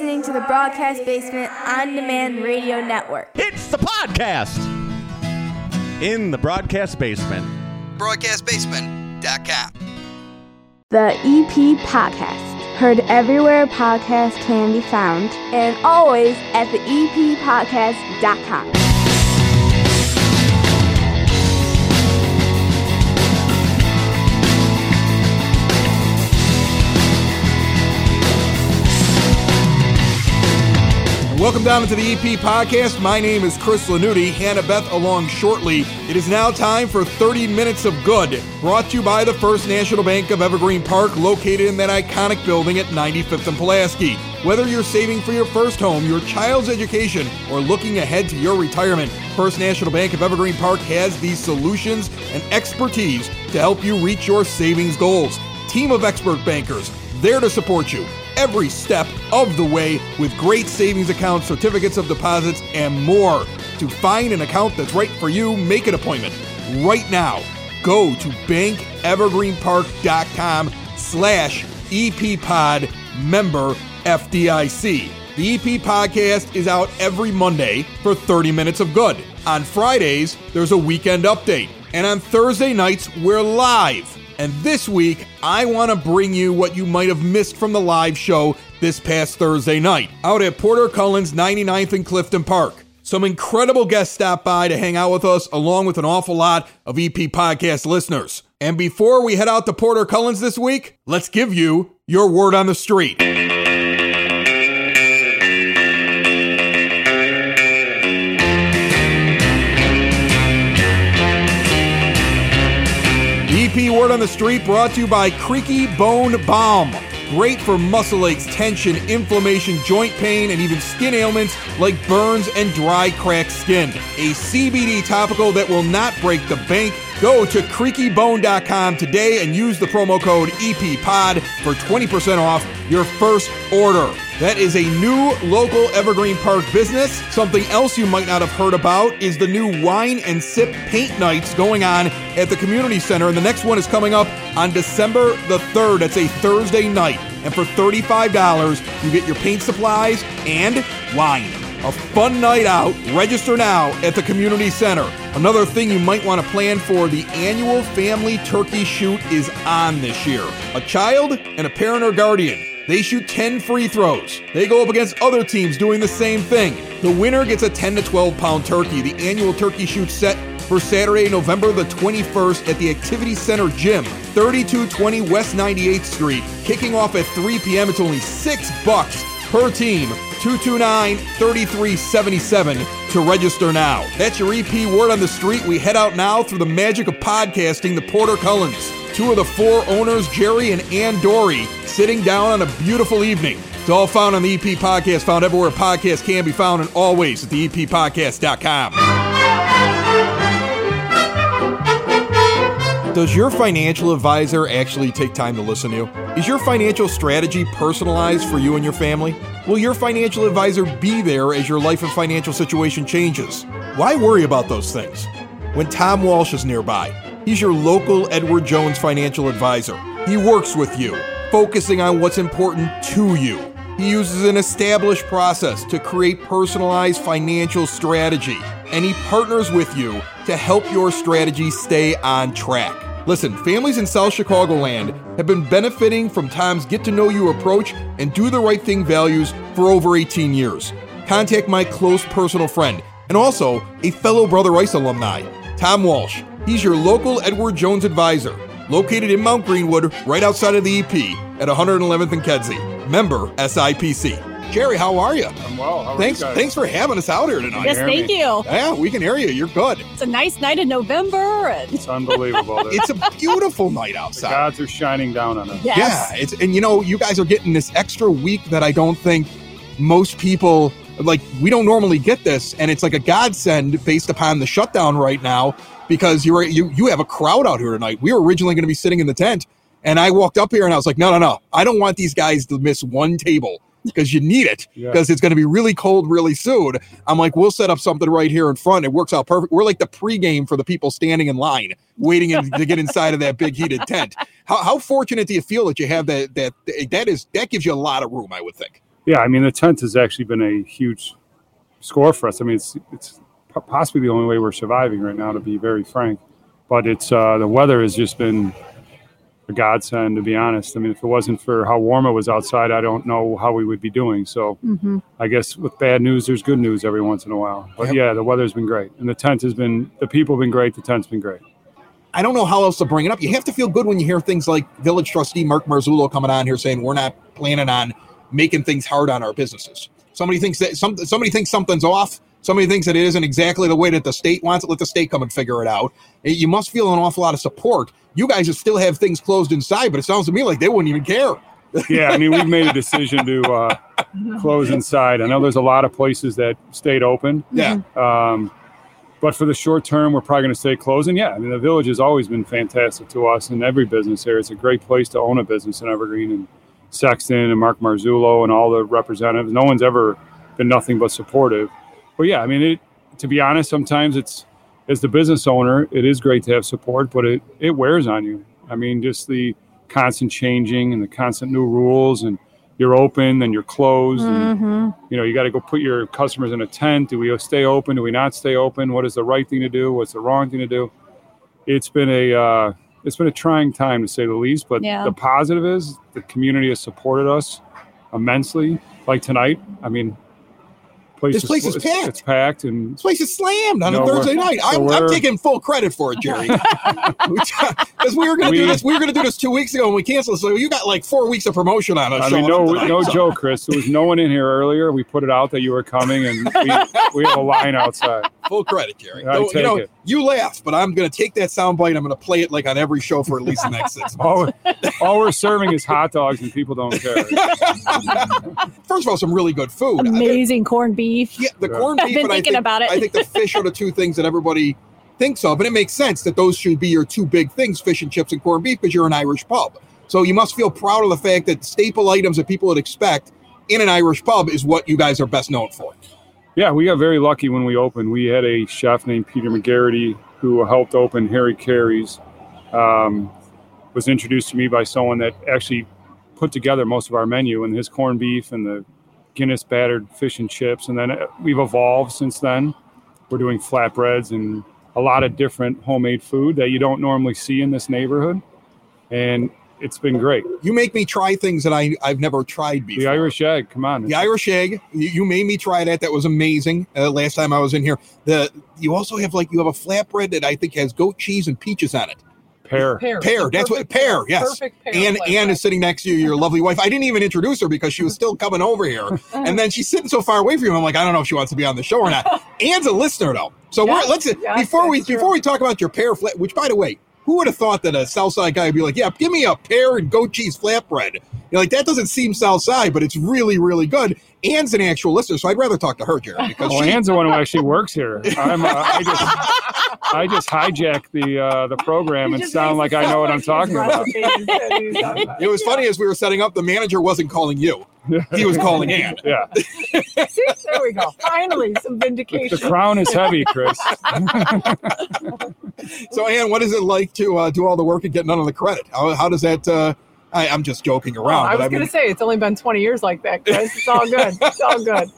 listening to the Broadcast Basement On Demand Radio Network. It's the podcast in the broadcast basement. BroadcastBasement.com. The EP Podcast. Heard everywhere podcasts can be found, and always at the eppodcast.com. Welcome down into the EP podcast. My name is Chris Lanuti. Hannah Beth along shortly. It is now time for 30 Minutes of Good, brought to you by the First National Bank of Evergreen Park, located in that iconic building at 95th and Pulaski. Whether you're saving for your first home, your child's education, or looking ahead to your retirement, First National Bank of Evergreen Park has these solutions and expertise to help you reach your savings goals. Team of expert bankers there to support you every step of the way with great savings accounts, certificates of deposits, and more. To find an account that's right for you, make an appointment right now. Go to bankevergreenpark.com slash EPPod member FDIC. The EP podcast is out every Monday for 30 minutes of good. On Fridays, there's a weekend update. And on Thursday nights, we're live. And this week, I want to bring you what you might have missed from the live show this past Thursday night out at Porter Cullen's 99th and Clifton Park. Some incredible guests stopped by to hang out with us, along with an awful lot of EP podcast listeners. And before we head out to Porter Cullen's this week, let's give you your word on the street. Word on the Street brought to you by Creaky Bone Balm. Great for muscle aches, tension, inflammation, joint pain, and even skin ailments like burns and dry, cracked skin. A CBD topical that will not break the bank. Go to creakybone.com today and use the promo code EPPOD for 20% off your first order. That is a new local Evergreen Park business. Something else you might not have heard about is the new Wine and Sip Paint Nights going on at the Community Center. And the next one is coming up on December the 3rd. It's a Thursday night. And for $35, you get your paint supplies and wine. A fun night out. Register now at the Community Center. Another thing you might want to plan for the annual family turkey shoot is on this year. A child and a parent or guardian. They shoot 10 free throws. They go up against other teams doing the same thing. The winner gets a 10 to 12 pound turkey. The annual turkey shoot set for Saturday, November the 21st at the Activity Center Gym, 3220 West 98th Street. Kicking off at 3 p.m. It's only 6 bucks per team. 229 3377 to register now. That's your EP word on the street. We head out now through the magic of podcasting the Porter Cullens. Two of the four owners, Jerry and Ann Dory, sitting down on a beautiful evening. It's all found on the EP podcast, found everywhere podcasts can be found, and always at the eppodcast.com. Does your financial advisor actually take time to listen to you? Is your financial strategy personalized for you and your family? Will your financial advisor be there as your life and financial situation changes? Why worry about those things? When Tom Walsh is nearby, he's your local Edward Jones financial advisor. He works with you, focusing on what's important to you. He uses an established process to create personalized financial strategy, and he partners with you to help your strategy stay on track. Listen, families in South Chicagoland have been benefiting from Tom's get to know you approach and do the right thing values for over 18 years. Contact my close personal friend and also a fellow Brother Rice alumni, Tom Walsh. He's your local Edward Jones advisor, located in Mount Greenwood, right outside of the EP at 111th and Kedzie. Member SIPC. Jerry, how are you? I'm well. How are Thanks, you guys? thanks for having us out here tonight. Yes, hear thank me? you. Yeah, we can hear you. You're good. It's a nice night in November, and It's unbelievable. It's a beautiful night outside. the outside. gods are shining down on us. yes, Yeah, it's and you know you guys are getting this extra week that I don't think most people like. We don't normally get this, and it's like a godsend based upon the shutdown right now because you're you you have a crowd out here tonight. We were originally going to be sitting in the tent, and I walked up here and I was like, no, no, no, I don't want these guys to miss one table because you need it Yeah. because it's going to be really cold really soon. I'm like, we'll set up something right here in front. It works out perfect. We're like the pregame for the people standing in line waiting in, to get inside of that big heated tent. How, how fortunate do you feel that you have that that that is that gives you a lot of room? I would think. Yeah, I mean the tent has actually been a huge score for us. I mean it's it's possibly the only way we're surviving right now, to be very frank. But it's uh, the weather has just been a godsend, to be honest. I mean, if it wasn't for how warm it was outside, I don't know how we would be doing. So mm-hmm. I guess with bad news, there's good news every once in a while. But Yep. yeah, the weather's been great, and the tent has been the people have been great. The tent's been great. I don't know how else to bring it up. You have to feel good when you hear things like village trustee Mark Marzullo coming on here saying we're not planning on making things hard on our businesses. Somebody thinks that some somebody thinks something's off. Somebody thinks that it isn't exactly the way that the state wants it. Let the state come and figure it out. Eh, You must feel an awful lot of support. You guys still have things closed inside, but it sounds to me like they wouldn't even care. Yeah, I mean, we've made a decision to uh, close inside. I know there's a lot of places that stayed open. Yeah. Um, but for the short term, we're probably going to stay closed. And yeah, I mean, the village has always been fantastic to us and every business here. It's a great place to own a business in Evergreen and Sexton and Mark Marzullo and all the representatives. No one's ever been nothing but supportive. But yeah, I mean, it, to be honest, sometimes it's, as the business owner, it is great to have support, but it, it wears on you. I mean, just the constant changing and the constant new rules and you're open, then you're closed. And, you know, you got to go put your customers in a tent. Do we stay open? Do we not stay open? What is the right thing to do? What's the wrong thing to do? It's been a uh, it's been a trying time to say the least. But Yeah. the positive is the community has supported us immensely. Like tonight, I mean, place This place is packed. It's packed, and This place is slammed on No, a Thursday night. so I'm, I'm taking full credit for it, Jerry. Because we were going to do this. We were going to do this two weeks ago, and we canceled. So you got like four weeks of promotion on us. I mean, no, tonight, no so- joke, Chris. There was no one in here earlier. We put it out that you were coming, and we, we have a line outside. Full credit, Jerry. I take you know, it. you laugh, but I'm going to take that soundbite. I'm going to play it like on every show for at least the next six months. All, all we're serving is hot dogs, and people don't care. First of all, some really good food. Amazing corned beef. Yeah, the Yeah. corned I've been and I thinking think, about it. I think the fish are the two things that everybody thinks of, and it makes sense that those should be your two big things: fish and chips and corned beef, because you're an Irish pub. So you must feel proud of the fact that staple items that people would expect in an Irish pub is what you guys are best known for. Yeah, we got very lucky when we opened. We had a chef named Peter McGarity who helped open Harry Caray's. Um, was introduced to me by someone that actually put together most of our menu and his corned beef and the Guinness battered fish and chips. And then uh, we've evolved since then. We're doing flatbreads and a lot of different homemade food that you don't normally see in this neighborhood. And it's been great. You make me try things that I I've never tried before. The Irish egg, come on. The Irish egg, you, you made me try that. That was amazing. Uh, last time I was in here, the you also have like you have a flatbread that I think has goat cheese and peaches on it. Pear. Pear. Pear, that's what perfect pear. Yes, Perfect pear. Anne, like Anne that. is sitting next to you, your lovely wife. I didn't even introduce her because she was still coming over here, mm. and then she's sitting so far away from you. I'm like, I don't know if she wants to be on the show or not. Anne's a listener though, so Yes, we're, let's yes, before we true. before we talk about your pear flat. Which, by the way, who would have thought that a Southside guy would be like, yeah, give me a pear and goat cheese flatbread? You're like, that doesn't seem Southside, but it's really, really good. Anne's an actual listener, so I'd rather talk to her, Jared, because Well, she, Anne's the one who actually works here. I'm, uh, I just, I just hijack the uh, the program He and sound like I know what I'm talking about. his recipes that he's talking about. it was funny as we were setting up. The manager wasn't calling you; he was calling Anne. Yeah, See, there we go. Finally, some vindication. the vindication. crown is heavy, Chris. So, Anne, what is it like to uh, do all the work and get none of the credit? How, how does that? I, I'm just joking Oh, around, I was going mean, to say it's only been 20 years like that, Chris. It's all good. It's all good.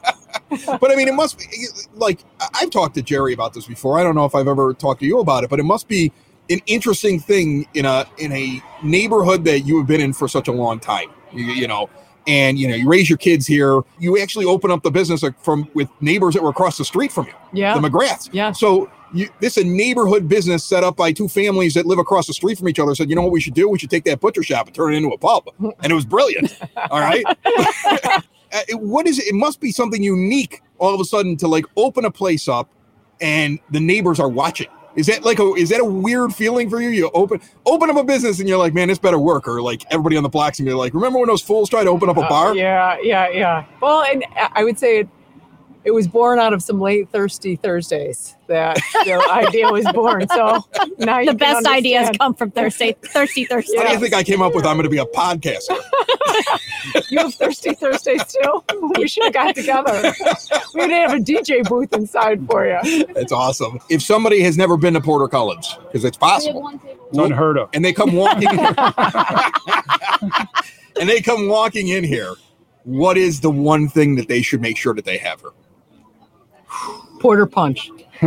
but I mean, it must be like I've talked to Jerry about this before. I don't know if I've ever talked to you about it, but it must be an interesting thing in a in a neighborhood that you have been in for such a long time. You, you know, and you know, you raise your kids here. You actually open up the business from with neighbors that were across the street from you, Yeah. the McGraths. Yeah. So you, this is a neighborhood business set up by two families that live across the street from each other. Said, you know what we should do? We should take that butcher shop and turn it into a pub, and it was brilliant. All right. Uh, what is it? It must be something unique all of a sudden to like open a place up, and the neighbors are watching. Is that like a is that a weird feeling for you? You open open up a business and you're like, man, this better work. Or like everybody on the blocks and you're like, remember when those fools tried to open up a Uh, bar? yeah, yeah, yeah. Well, and I would say it, it was born out of some late thirsty Thursdays that the idea was born. So now The can best ideas come from Thursday, Thirsty Thursday. How do you think I came up with? I'm going to be a podcaster. You have thirsty Thursdays too. We should have got together. We'd have a DJ booth inside for you. It's awesome. If somebody has never been to Porter Cullen's, because it's possible, It's unheard of. and they come walking, and they come walking in here, what is the one thing that they should make sure that they have her? Porter punch.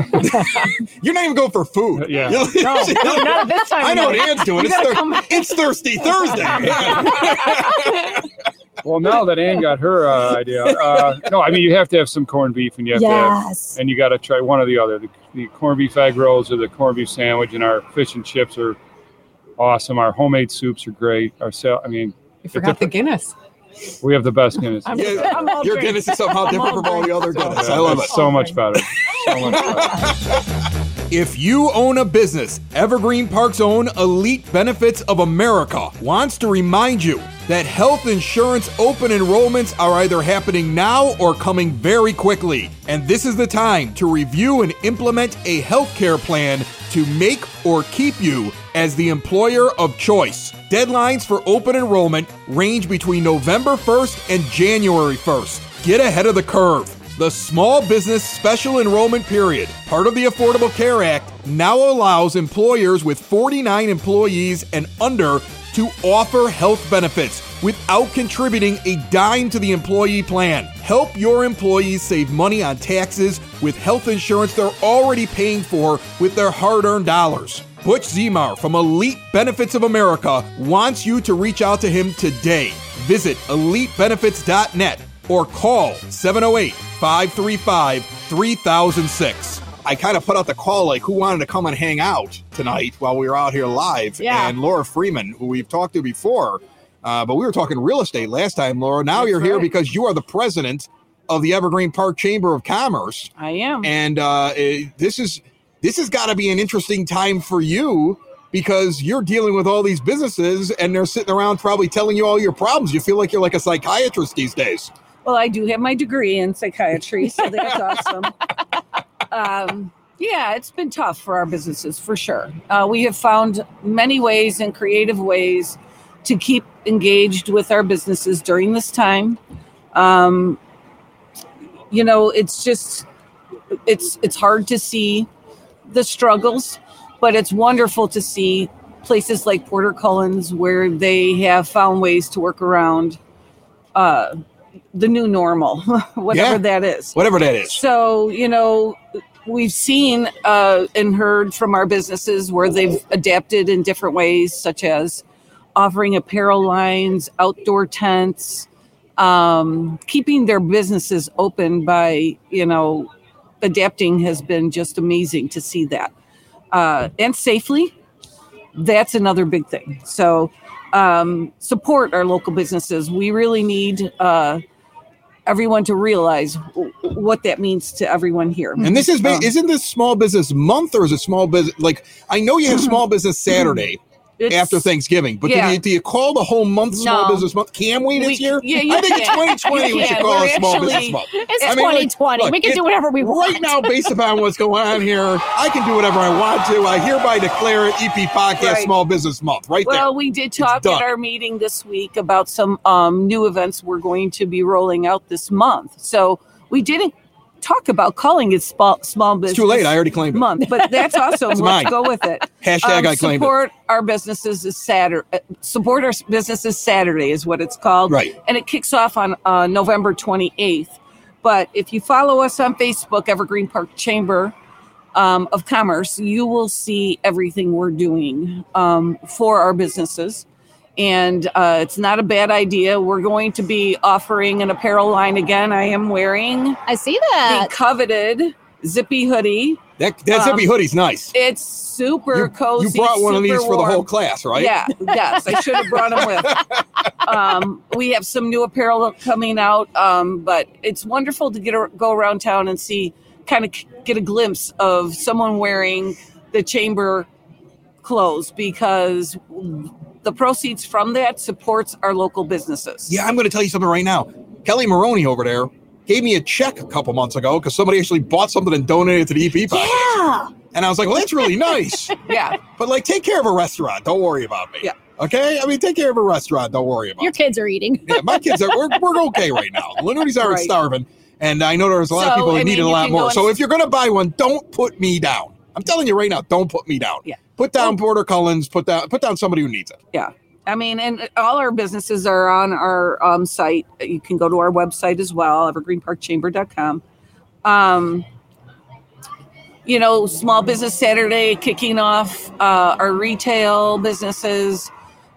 You're not even going for food. Yeah. No, no, not this time. I know of what night. Ann's doing. It's, gotta thir- come- it's Thirsty Thursday. Well, now that Ann got her uh, idea, uh, no, I mean you have to have some corned beef, and you have to have, and you got to try one or the other. The, the corned beef egg rolls or the corned beef sandwich, and our fish and chips are awesome. Our homemade soups are great. Our sal- I mean, You forgot the Guinness. We have the best Guinness. I'm, Yeah, I'm Your drink. Guinness is somehow different from all the other So- Guinness. I love it. so much better. So much better. If you own a business, Evergreen Park's own Elite Benefits of America wants to remind you that health insurance open enrollments are either happening now or coming very quickly. And this is the time to review and implement a healthcare plan to make or keep you as the employer of choice. Deadlines for open enrollment range between November 1st and January 1st. Get ahead of the curve. The Small Business Special Enrollment Period, part of the Affordable Care Act, now allows employers with 49 employees and under to offer health benefits without contributing a dime to the employee plan. Help your employees save money on taxes with health insurance they're already paying for with their hard earned dollars. Butch Zemar from Elite Benefits of America wants you to reach out to him today. Visit elitebenefits.net or call 708 535 3006. I kind of put out the call like who wanted to come and hang out tonight while we were out here live. Yeah. And Laura Freeman, who we've talked to before, uh, but we were talking real estate last time, Laura. Now That's you're here because you are the president of the Evergreen Park Chamber of Commerce I am. and uh, eh, this is this has got to be an interesting time for you because you're dealing with all these businesses and they're sitting around probably telling you all your problems. You feel like you're like a psychiatrist these days. Well, I do have my degree in psychiatry, so that's awesome. Um, yeah, it's been tough for our businesses for sure. Uh, we have found many ways and creative ways to keep engaged with our businesses during this time. Um, you know, it's just it's it's hard to see the struggles, but it's wonderful to see places like Porter Cullens where they have found ways to work around uh, the new normal, whatever Yeah. that is. Whatever that is. So, you know, we've seen uh, and heard from our businesses where they've adapted in different ways, such as offering apparel lines, outdoor tents, um, keeping their businesses open by, you know, adapting has been just amazing to see that. Uh, and safely, that's another big thing. So, um, support our local businesses. We really need uh, everyone to realize w- what that means to everyone here. And this is um, isn't this small business month or is it small business like I know you have small business Saturday It's- after Thanksgiving, but yeah. do, you, do you call the whole month small No. business month? Can we this We- year? yeah, you I think in 2020 You we should call it small actually- business month. It's I mean, like, 2020. we can it- do whatever we want. Right now, based upon what's going on here, I can do whatever I want to. I hereby declare it EP Podcast Right. Small Business Month. Right Well, we did talk at our meeting this week about some um, new events we're going to be rolling out this month. So we didn't talk about calling it small, small business It's too late. I already claimed it. month, but that's awesome. Let's mine. go with it. Hashtag Um, I claimed it. support our businesses is Saturday. Support our businesses Saturday is what it's called. Right. And it kicks off on uh, November 28th. But if you follow us on Facebook, Evergreen Park Chamber um, of Commerce, you will see everything we're doing um, for our businesses. And uh, it's not a bad idea. We're going to be offering an apparel line again. I am wearing I see the that. coveted zippy hoodie. That, that Um, zippy hoodie's nice. It's super You, cozy. you brought one of super these for the whole class, right? Yeah, yes, I should have brought them with. Um, we have some new apparel coming out, um, but it's wonderful to get a, go around town and see, kind of get a glimpse of someone wearing the chamber clothes because the proceeds from that supports our local businesses. Yeah, I'm going to tell you something right now. Kelly Maroney over there gave me a check a couple months ago because somebody actually bought something and donated it to the EP podcast. Yeah. And I was like, well, that's really nice. yeah, but like, take care of a restaurant. Don't worry about me. Yeah. Okay? I mean, take care of a restaurant. Don't worry about Your me. kids are eating. Yeah, my kids are, we're, we're okay right now. Lanuti's already Right. starving. And I know there's a lot of So, people I that need it a lot more. So if you're going to buy one, don't put me down. I'm telling you right now, don't put me down. Yeah. Put down Porter Cullens. Put down, put down somebody who needs it. Yeah. I mean, and all our businesses are on our um, site. You can go to our website as well, evergreenparkchamber.com. Um, you know, Small Business Saturday kicking off uh, our retail businesses,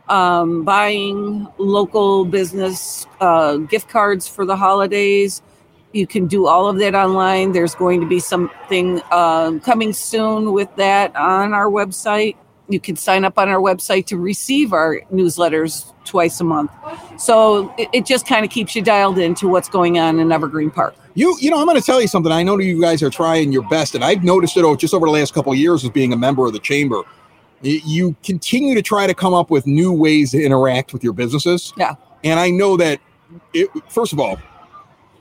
um, buying local business uh, gift cards for the holidays. You can do all of that online. There's going to be something um, coming soon with that on our website. You can sign up on our website to receive our newsletters twice a month. So it, it just kind of keeps you dialed into what's going on in Evergreen Park. You, you know, I'm going to tell you something. I know you guys are trying your best, and I've noticed it oh, just over the last couple of years as being a member of the chamber. You continue to try to come up with new ways to interact with your businesses. Yeah. And I know that, it, first of all,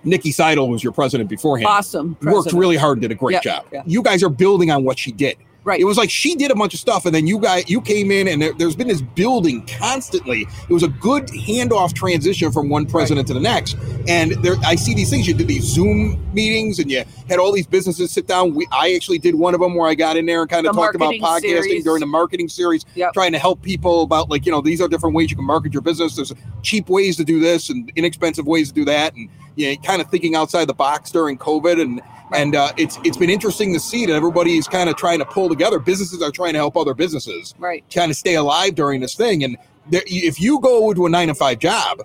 Nikki Seidel was your president beforehand. Awesome. Worked really hard, did a great Yeah, job. yeah. You guys are building on what she did. Right. It was like she did a bunch of stuff, and then you guys you came in, and there, there's been this building constantly. It was a good handoff transition from one president to the next. And there, I see these things. You did these Zoom meetings, and you had all these businesses sit down. We, I actually did one of them where I got in there and kind of The talked about podcasting series. during the marketing series, Yep. trying to help people about like you know these are different ways you can market your business. There's cheap ways to do this and inexpensive ways to do that, and you know, kind of thinking outside the box during COVID and and uh, it's it's been interesting to see that everybody is kind of trying to pull together. Businesses are trying to help other businesses Right. kind of stay alive during this thing. And there, if you go to a nine to five job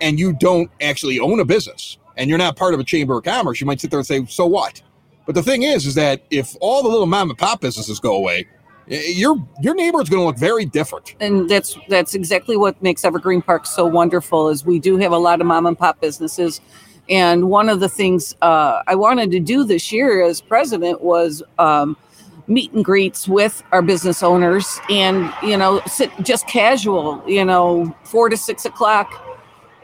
and you don't actually own a business and you're not part of a chamber of commerce, you might sit there and say, "So what?" But the thing is, is that if all the little mom and pop businesses go away, your your neighborhood's going to look very different. and that's that's exactly what makes Evergreen Park so wonderful is we do have a lot of mom and pop businesses and one of the things uh, I wanted to do this year as president was um, meet and greets with our business owners and you know sit just casual you know four to six o'clock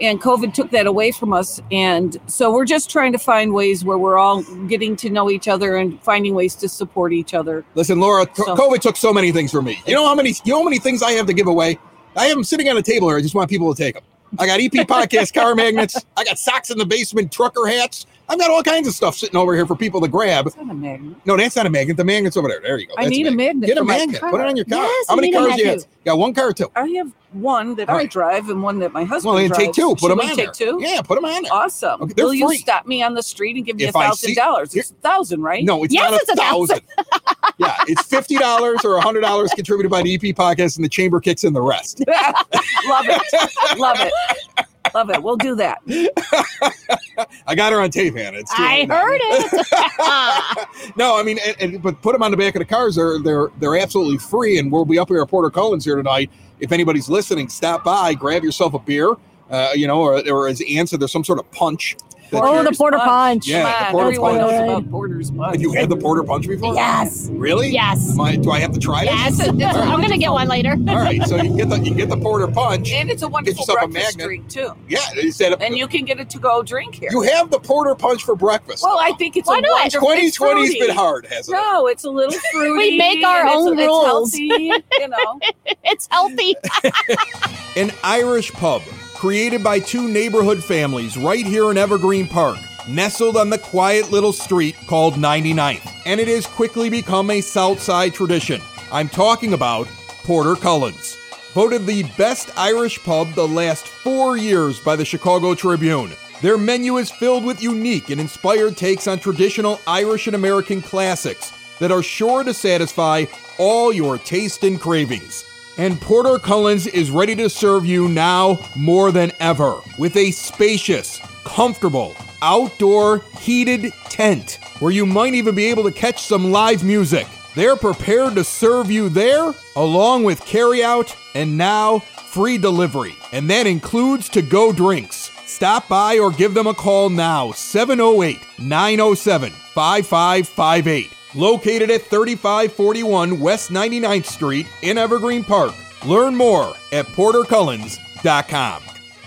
and COVID took that away from us. And so we're just trying to find ways where we're all getting to know each other and finding ways to support each other. Listen, Laura, So- COVID took so many things from me. You know how many you know how many things I have to give away? I have them sitting on a table here. I just want people to take them. I got EP podcast car magnets. I got socks in the basement, trucker hats. I've got all kinds of stuff sitting over here for people to grab. It's not a magnet. No, that's not a magnet. The magnet's over there. There you go. I That's need a magnet Get a magnet. Put it on your car. Yes, how you many need a cars do you magnet. have? Got one car or two? I have one that All I right. drive and one that my husband Well, then drives. take two. Put Should them we on take there. two? Yeah, put them on there. Awesome. Okay, they're Will you stop me on the street and give me a If I thousand dollars? It's a thousand, right? No, it's Yes, not it's a a thousand. thousand. yeah, it's fifty dollars or hundred dollars contributed by the EP podcast, and the chamber kicks in the rest. Love it. Love it. Love it. We'll do that. I got her on tape, Hannah. It's too I late heard it. no, I mean, and, and, but put them on the back of the cars. They're they're they're absolutely free, and we'll be up here at Porter Cullen's here tonight. If anybody's listening, stop by, grab yourself a beer, uh, you know, or, or as Ann said, there's some sort of punch. that Oh, the porter punch. Yeah, the porter everyone punch. knows about Porter's punch. Have you had the porter punch before? Yes. Really? Yes. Am I- do I have to try it? Yes. I'm gonna get one later. All right. So you get the you get the porter punch. And it's a wonderful yourself a breakfast drink too. Yeah, you said And you can get a to-go drink here. you have the porter punch for breakfast. well, I think it's Why a not? wonderful. it's 2020's fruity. been hard, hasn't it? No, it's a little fruity. We make our and it's- own it's healthy, you know. It's healthy. An Irish pub created by two neighborhood families right here in Evergreen Park, nestled on the quiet little street called 99th. And it has quickly become a Southside tradition. I'm talking about Porter Cullen's. Voted the best Irish pub the last four years by the Chicago Tribune. Their menu is filled with unique and inspired takes on traditional Irish and American classics that are sure to satisfy all your taste and cravings. And Porter Cullen's is ready to serve you now more than ever with a spacious, comfortable, outdoor heated tent where you might even be able to catch some live music. They're prepared to serve you there along with carryout and now free delivery. And that includes to go drinks. Stop by or give them a call now 708 907 5558 located at 3541 West 99th Street in Evergreen Park. Learn more at portercullens.com.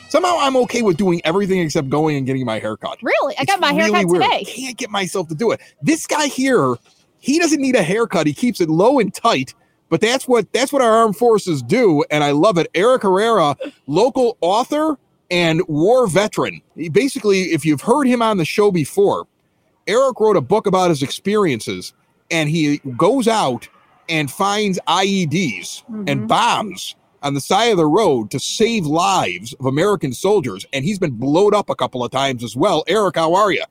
Somehow I'm okay with doing everything except going and getting my hair cut. Really? I It's got my haircut really weird. today. Can't get myself to do it. This guy here, he doesn't need a haircut. He keeps it low and tight. But that's what that's what our armed forces do, and I love it. Eric Herrera, local author and war veteran. He basically, if you've heard him on the show before, Eric wrote a book about his experiences, and he goes out and finds IEDs and bombs on the side of the road to save lives of American soldiers, and he's been blowed up a couple of times as well. Eric, how are you?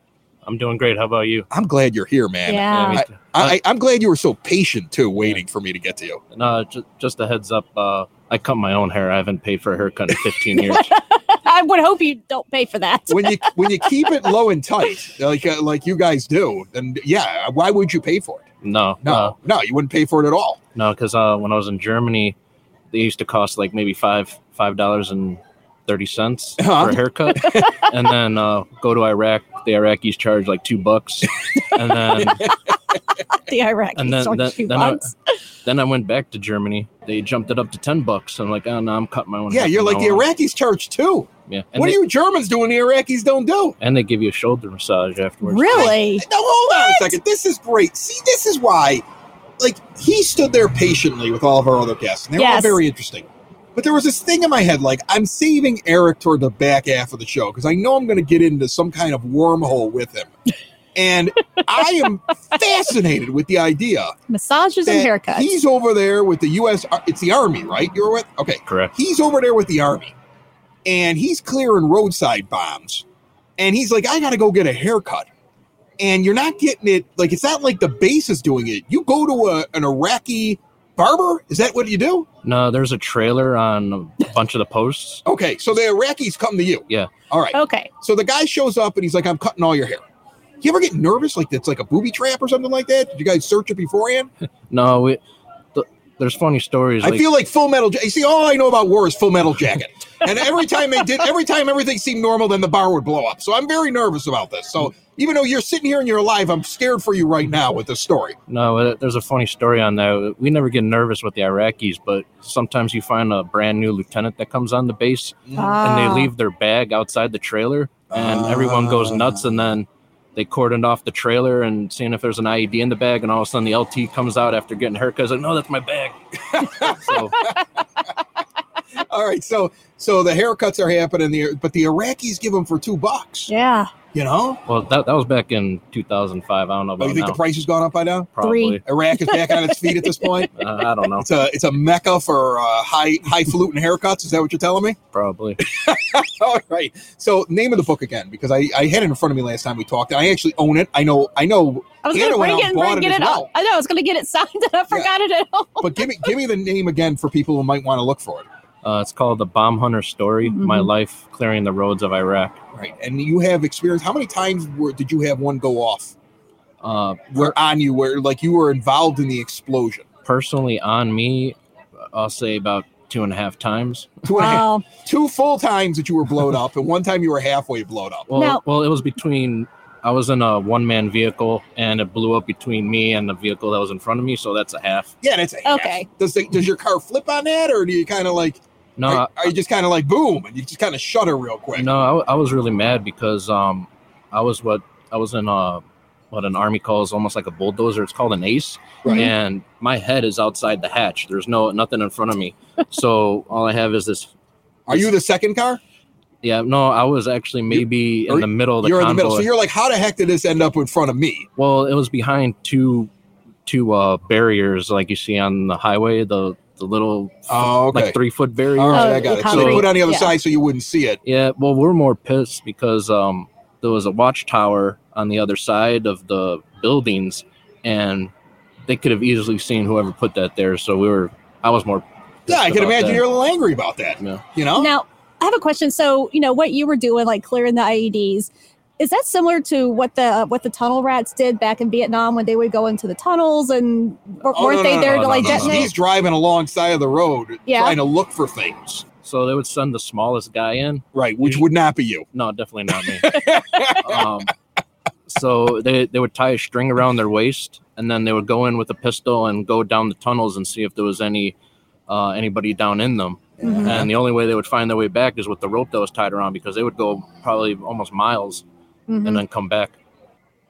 I'm doing great. How about you? I'm glad you're here, man. Yeah. me I, I, I'm glad you were so patient too, waiting for me to get to you. no, just, just a heads up. Uh, I cut my own hair. I haven't paid for a haircut in 15 years. I would hope you don't pay for that. When you when you keep it low and tight, like uh, like you guys do, then yeah, why would you pay for it? No, No, uh, no, you wouldn't pay for it at all. no, because uh, when I was in Germany, they used to cost like maybe five five dollars and thirty cents Uh-huh. for a haircut, and then uh, go to Iraq. The Iraqis charge like two bucks, and then the Iraqis and then on then, two then, I, bucks. then I went back to Germany. They jumped it up to ten bucks. I'm like, oh no, I'm cutting my own. Yeah, you're like the. Iraqis charge too. Yeah, and What they, are you Germans doing? The Iraqis don't do. and they give you a shoulder massage afterwards. Really? Now hold on a second. This is great. See, this is why, like, he stood there patiently with all of our other guests, and they were all very interesting. But there was this thing in my head, like, I'm saving Eric toward the back half of the show because I know I'm going to get into some kind of wormhole with him, and I am fascinated with the idea Massages and that haircuts. he's over there with the U.S. Uh, it's the Army, right? You're with okay. Correct. He's over there with the Army, and he's clearing roadside bombs, and he's like, I got to go get a haircut. And you're not getting it like it's not like the base is doing it. You go to a, an Iraqi barber. Is that what you do? No, there's a trailer on a bunch of the posts. Okay, so the Iraqis come to you. Yeah. All right. okay. So the guy shows up and he's like, I'm cutting all your hair. You ever get nervous like it's like a booby trap or something like that? Did you guys search it beforehand? No, we, th- there's funny stories. I like- feel like Full Metal. Ja- You see, all I know about war is Full Metal Jacket, and every time they did, every time everything seemed normal, then the bar would blow up. So I'm very nervous about this. So even though you're sitting here and you're alive, I'm scared for you right now with this story. No, uh, there's a funny story on that. We never get nervous with the Iraqis, but sometimes you find a brand new lieutenant that comes on the base and Ah. they leave their bag outside the trailer, and everyone goes nuts. And then they cordoned off the trailer and seeing if there's an IED in the bag, and all of a sudden the LT comes out after getting hurt because like, no, that's my bag. so All right, so so the haircuts are happening there, but the Iraqis give them for two bucks. Yeah. You know, Well, that, that was back in 2005. I don't know oh, you think now. the price has gone up by now? Probably. Iraq is back on its feet at this point. Uh, I don't know. It's a it's a mecca for uh, high highfalutin haircuts. Is that what you're telling me? Probably. All right. So name of the book again, because I, I had it in front of me last time we talked. I actually own it. I know I know. I was Hannah gonna bring it and and bought bring it it as in. well. I know I was gonna get it signed and I forgot it at home. But give me give me the name again for people who might want to look for it. Uh, it's called The Bomb Hunter Story My Mhm. Life Clearing the Roads of Iraq. Right. And you have experience. How many times were, did you have one go off? Uh, Where on you, where like you were involved in the explosion? personally, on me, I'll say about two and a half times. Two and a half, Wow. two full times that you were blown up, and one time you were halfway blown up. Well, Now- well, it was between. I was in a one-man vehicle, and it blew up between me and the vehicle that was in front of me. So that's a half. Yeah, that's a half. Okay. Does the, does your car flip on that, or do you kind of like? No, are, I, are you just kind of like boom, and you just kind of shudder real quick? no, I was really mad because um, I was what I was in a what an army calls almost like a bulldozer. It's called an ace, Right. and my head is outside the hatch. There's no nothing in front of me, so all I have is this. Are you the second car? Yeah, no, I was actually maybe are in the middle of the you're in the middle. So you're like, how the heck did this end up in front of me? Well, it was behind two two uh barriers like you see on the highway, the the little Oh, okay. like three foot barrier. All right, Oh, I got it. So they put it on the other Yeah. side so you wouldn't see it. Yeah, well, we're more pissed because um there was a watchtower on the other side of the buildings, and they could have easily seen whoever put that there. So we were, I was more. Yeah, I pissed can imagine that. you're a little angry about that. Yeah. You know? Now I have a question. So you know what you were doing, like clearing the IEDs. Is that similar to what the what the tunnel rats did back in Vietnam when they would go into the tunnels and w- Oh, weren't no, they no, there no, to no, like no, no. he's, detonate? he's driving alongside of the road Yeah. trying to look for things. So they would send the smallest guy in. Right, which would not be you. No, definitely not me. um, so they they would tie a string around their waist, and then they would go in with a pistol and go down the tunnels and see if there was any uh, anybody down in them. Mhm. And the only way they would find their way back is with the rope that was tied around because they would go probably almost miles Mhm. and then come back.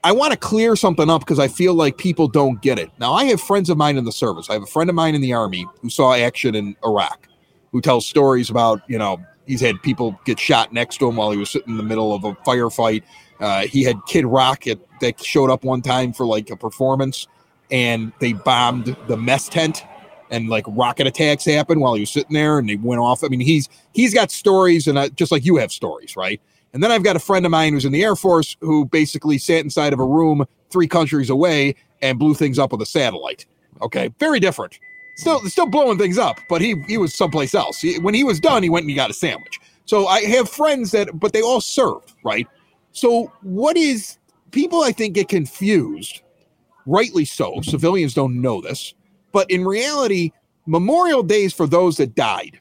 I want to clear something up because I feel like people don't get it. Now, I have friends of mine in the service. I have a friend of mine in the army who saw action in Iraq, who tells stories about, you know, he's had people get shot next to him while he was sitting in the middle of a firefight. Uh, he had Kid Rock at, that showed up one time for like a performance and they bombed the mess tent and like rocket attacks happened while he was sitting there and they went off. I mean, he's he's got stories, and I, just like you have stories, right? And then I've got a friend of mine who's in the Air Force who basically sat inside of a room three countries away and blew things up with a satellite. Okay, very different. Still, still blowing things up, but he he was someplace else. He- when he was done, he went and he got a sandwich. So I have friends that, but they all served, right? So what is people? I think get confused, rightly so. Civilians don't know this, but in reality, Memorial Day is for those that died.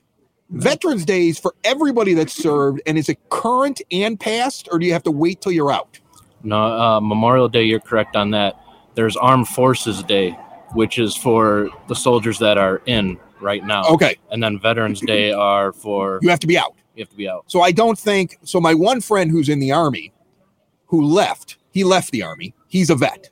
Veterans Day is for everybody that served, and is it current and past, or do you have to wait till you're out? No, uh, Memorial Day, you're correct on that. There's Armed Forces Day, which is for the soldiers that are in right now. Okay. And then Veterans Day are for You have to be out. you have to be out. So I don't think so. My one friend who's in the army, who left, he left the army. He's a vet.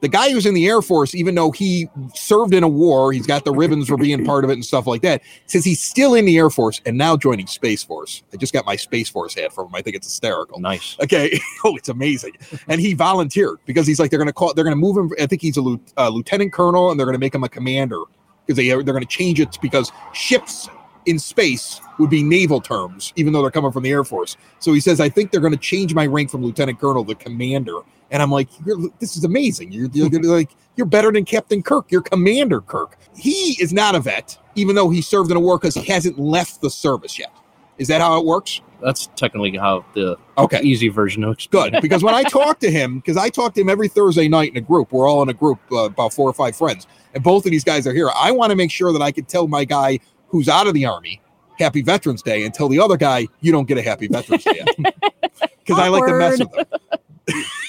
The guy who's in the Air Force, even though he served in a war, he's got the ribbons for being part of it and stuff like that. Says he's still in the Air Force and now joining Space Force. I just got my Space Force hat from him. I think it's hysterical. Nice. Okay. oh, it's amazing. And he volunteered because he's like they're going to call they're going to move him. I think he's a uh, lieutenant colonel, and they're going to make him a commander because they they're going to change it because ships in space would be naval terms, even though they're coming from the Air Force. So he says, I think they're going to change my rank from lieutenant colonel to commander. And I'm like, you're, this is amazing. You're, you're like, you're better than Captain Kirk. You're Commander Kirk. He is not a vet, even though he served in a war because he hasn't left the service yet. Is that how it works? That's technically how the Okay. easy version of Good, because when I talk to him, because I talk to him every Thursday night in a group, we're all in a group, uh, about four or five friends, and both of these guys are here. I want to make sure that I can tell my guy who's out of the army, Happy Veterans Day, and tell the other guy, you don't get a Happy Veterans Day because I like to mess with them.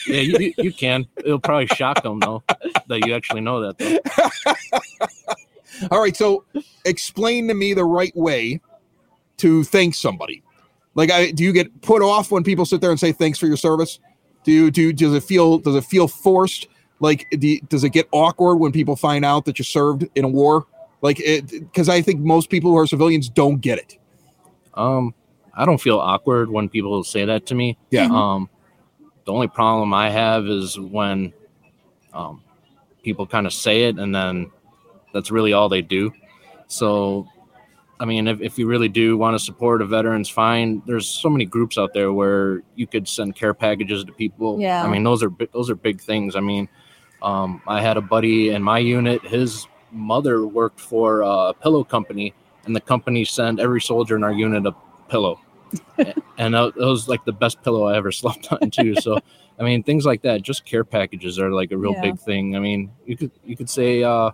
Yeah, you, you- you can. It'll probably shock them though that you actually know that. Though. All right, so explain to me the right way to thank somebody. Like, I, do you get put off when people sit there and say thanks for your service? Do you do? Does it feel? Does it feel forced? Like, do you- does it get awkward when people find out that you served in a war? Like, because I think most people who are civilians don't get it. Um, I don't feel awkward when people say that to me. Yeah. Um, the only problem I have is when um, people kind of say it and then that's really all they do. So, I mean, if, if you really do want to support a veterans, fine. There's so many groups out there where you could send care packages to people. Yeah. I mean, those are those are big things. I mean, um, I had a buddy in my unit. His mother worked for a pillow company, and the company sent every soldier in our unit a pillow. And that that was like the best pillow I ever slept on too. So, I mean, things like that. Just care packages are like a real Yeah. big thing. I mean, you could you could say, uh,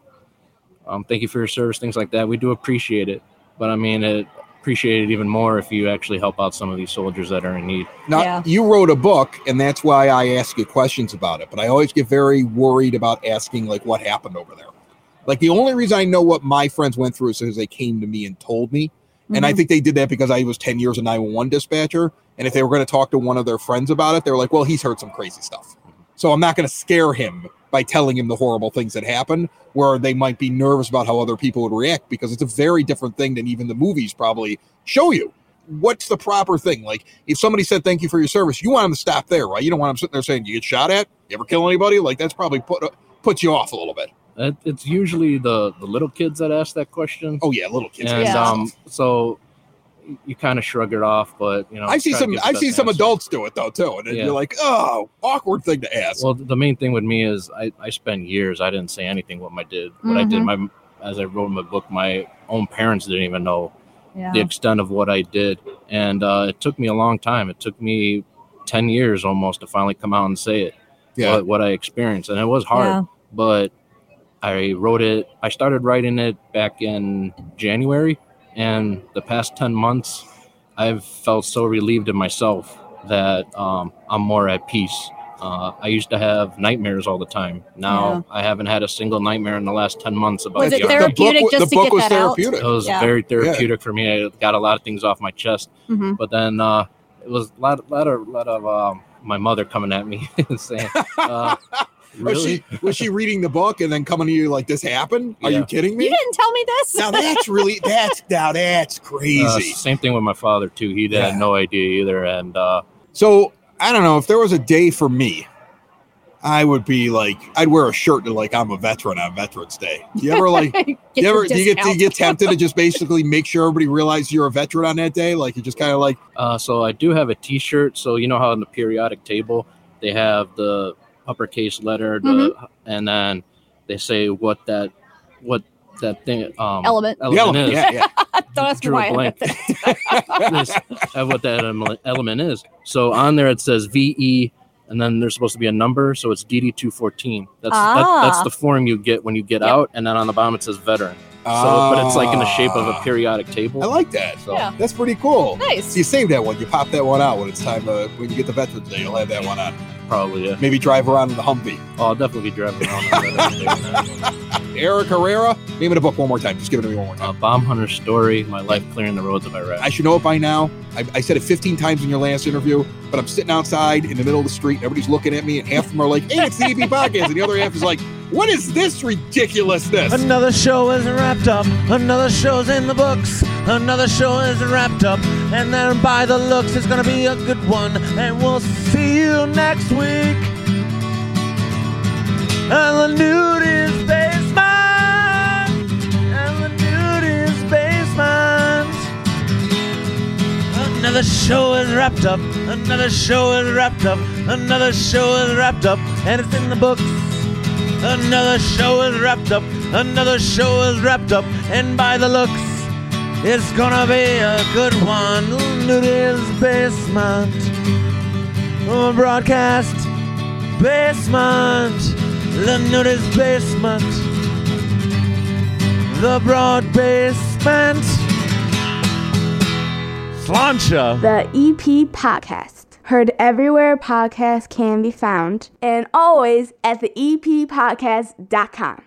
um, "Thank you for your service," things like that. We do appreciate it, but I mean, it appreciate it even more if you actually help out some of these soldiers that are in need. Now, Yeah. you wrote a book, and that's why I ask you questions about it. But I always get very worried about asking, like, what happened over there. Like, the only reason I know what my friends went through is because they came to me and told me. And I Mhm. think they did that because I was 10 years a 911 dispatcher. And if they were going to talk to one of their friends about it, they were like, well, he's heard some crazy stuff. So I'm not going to scare him by telling him the horrible things that happened, where they might be nervous about how other people would react because it's a very different thing than even the movies probably show you. What's the proper thing? Like, if somebody said thank you for your service, you want them to stop there, right? You don't want them sitting there saying, you get shot at? You ever kill anybody? Like, that's probably put puts you off a little bit. It, it's usually the the little kids that ask that question. Oh, yeah, little kids. and Yeah. um, so you kind of shrug it off, but you know, I've seen some. I've seen some answer. adults do it though too, and then Yeah. you're like, "Oh, awkward thing to ask." Well, the main thing with me is I, I spent years I didn't say anything what I did. What I did, Mhm. my as I wrote my book, my own parents didn't even know Yeah. the extent of what I did, and uh, it took me a long time. It took me ten years almost to finally come out and say it. Yeah. what, what I experienced, and it was hard. Yeah. But I wrote it. I started writing it back in January, and the past ten months, I've felt so relieved in myself that um, I'm more at peace. Uh, I used to have nightmares all the time. Now I haven't had a single nightmare in the last ten months about Was it the The- army. the book therapeutic just the to book get was that out? therapeutic. It was Yeah. very therapeutic for me. I got a lot of things off my chest. Mhm. But then uh, it was a lot, lot of, lot of um, my mother coming at me and saying, uh, Was she was she reading the book and then coming to you like this happened? Are you Yeah. kidding You me? didn't tell me this. Now that's really that's now that's Uh, crazy. same thing with my father too. He Yeah. had no idea either, and uh, So I don't know if there was a day for me. I would be like, I'd wear a shirt to like I'm a veteran on Veterans Day. Do you ever like, Get you ever do you get do you get tempted to just basically make sure everybody realizes you're a veteran on that day? Like you just kind of like, Uh, so I do have a T-shirt. So you know how on the periodic table they have the uppercase letter, the, Mm-hmm. and then they say what that what that thing um, Element. the element. is. Yeah, yeah. Don't ask Drew why. Blank. have This- what that element is. So on there it says VE, and then there's supposed to be a number. So it's DD two fourteen. That's that, that's Ah. the form you get when you get Yep. out, and then on the bottom it says veteran. So, but it's like in the shape of a Ah. periodic table. I like that. So Yeah. That's pretty cool. Nice. So you save that one. You pop that one out when it's time to when you get the Veterans Day. You'll have that one on. Probably yeah. Maybe drive around in the Humvee. Oh, I'll definitely be driving around. Eric Herrera. Name of the book one more time. Just give it to me one more time. uh, Bomb Hunter Story: My Life Clearing the Roads of Iraq. I should know it by now. I, I said it 15 times in your last interview, but I'm sitting outside in the middle of the street and everybody's looking at me, and half of them are like, "Hey, it's the EP podcast," and the other half is like, "What is this ridiculousness?" Another show is wrapped up. Another show's in the books. Another show is wrapped up. And then by the looks, it's gonna be a good one. And we'll see you next week. And the nudist basement. And the nudist basement. Another show is wrapped up. Another show is wrapped up. Another show is wrapped up. And it's in the books. Another show is wrapped up. Another show is wrapped up. And by the looks, it's gonna be a good one. Nudist basement. Oh, broadcast basement. The nudist basement. The broad basement. Sláinte. The EP Podcast. Heard everywhere podcasts can be found, and always at the E epodcast.com.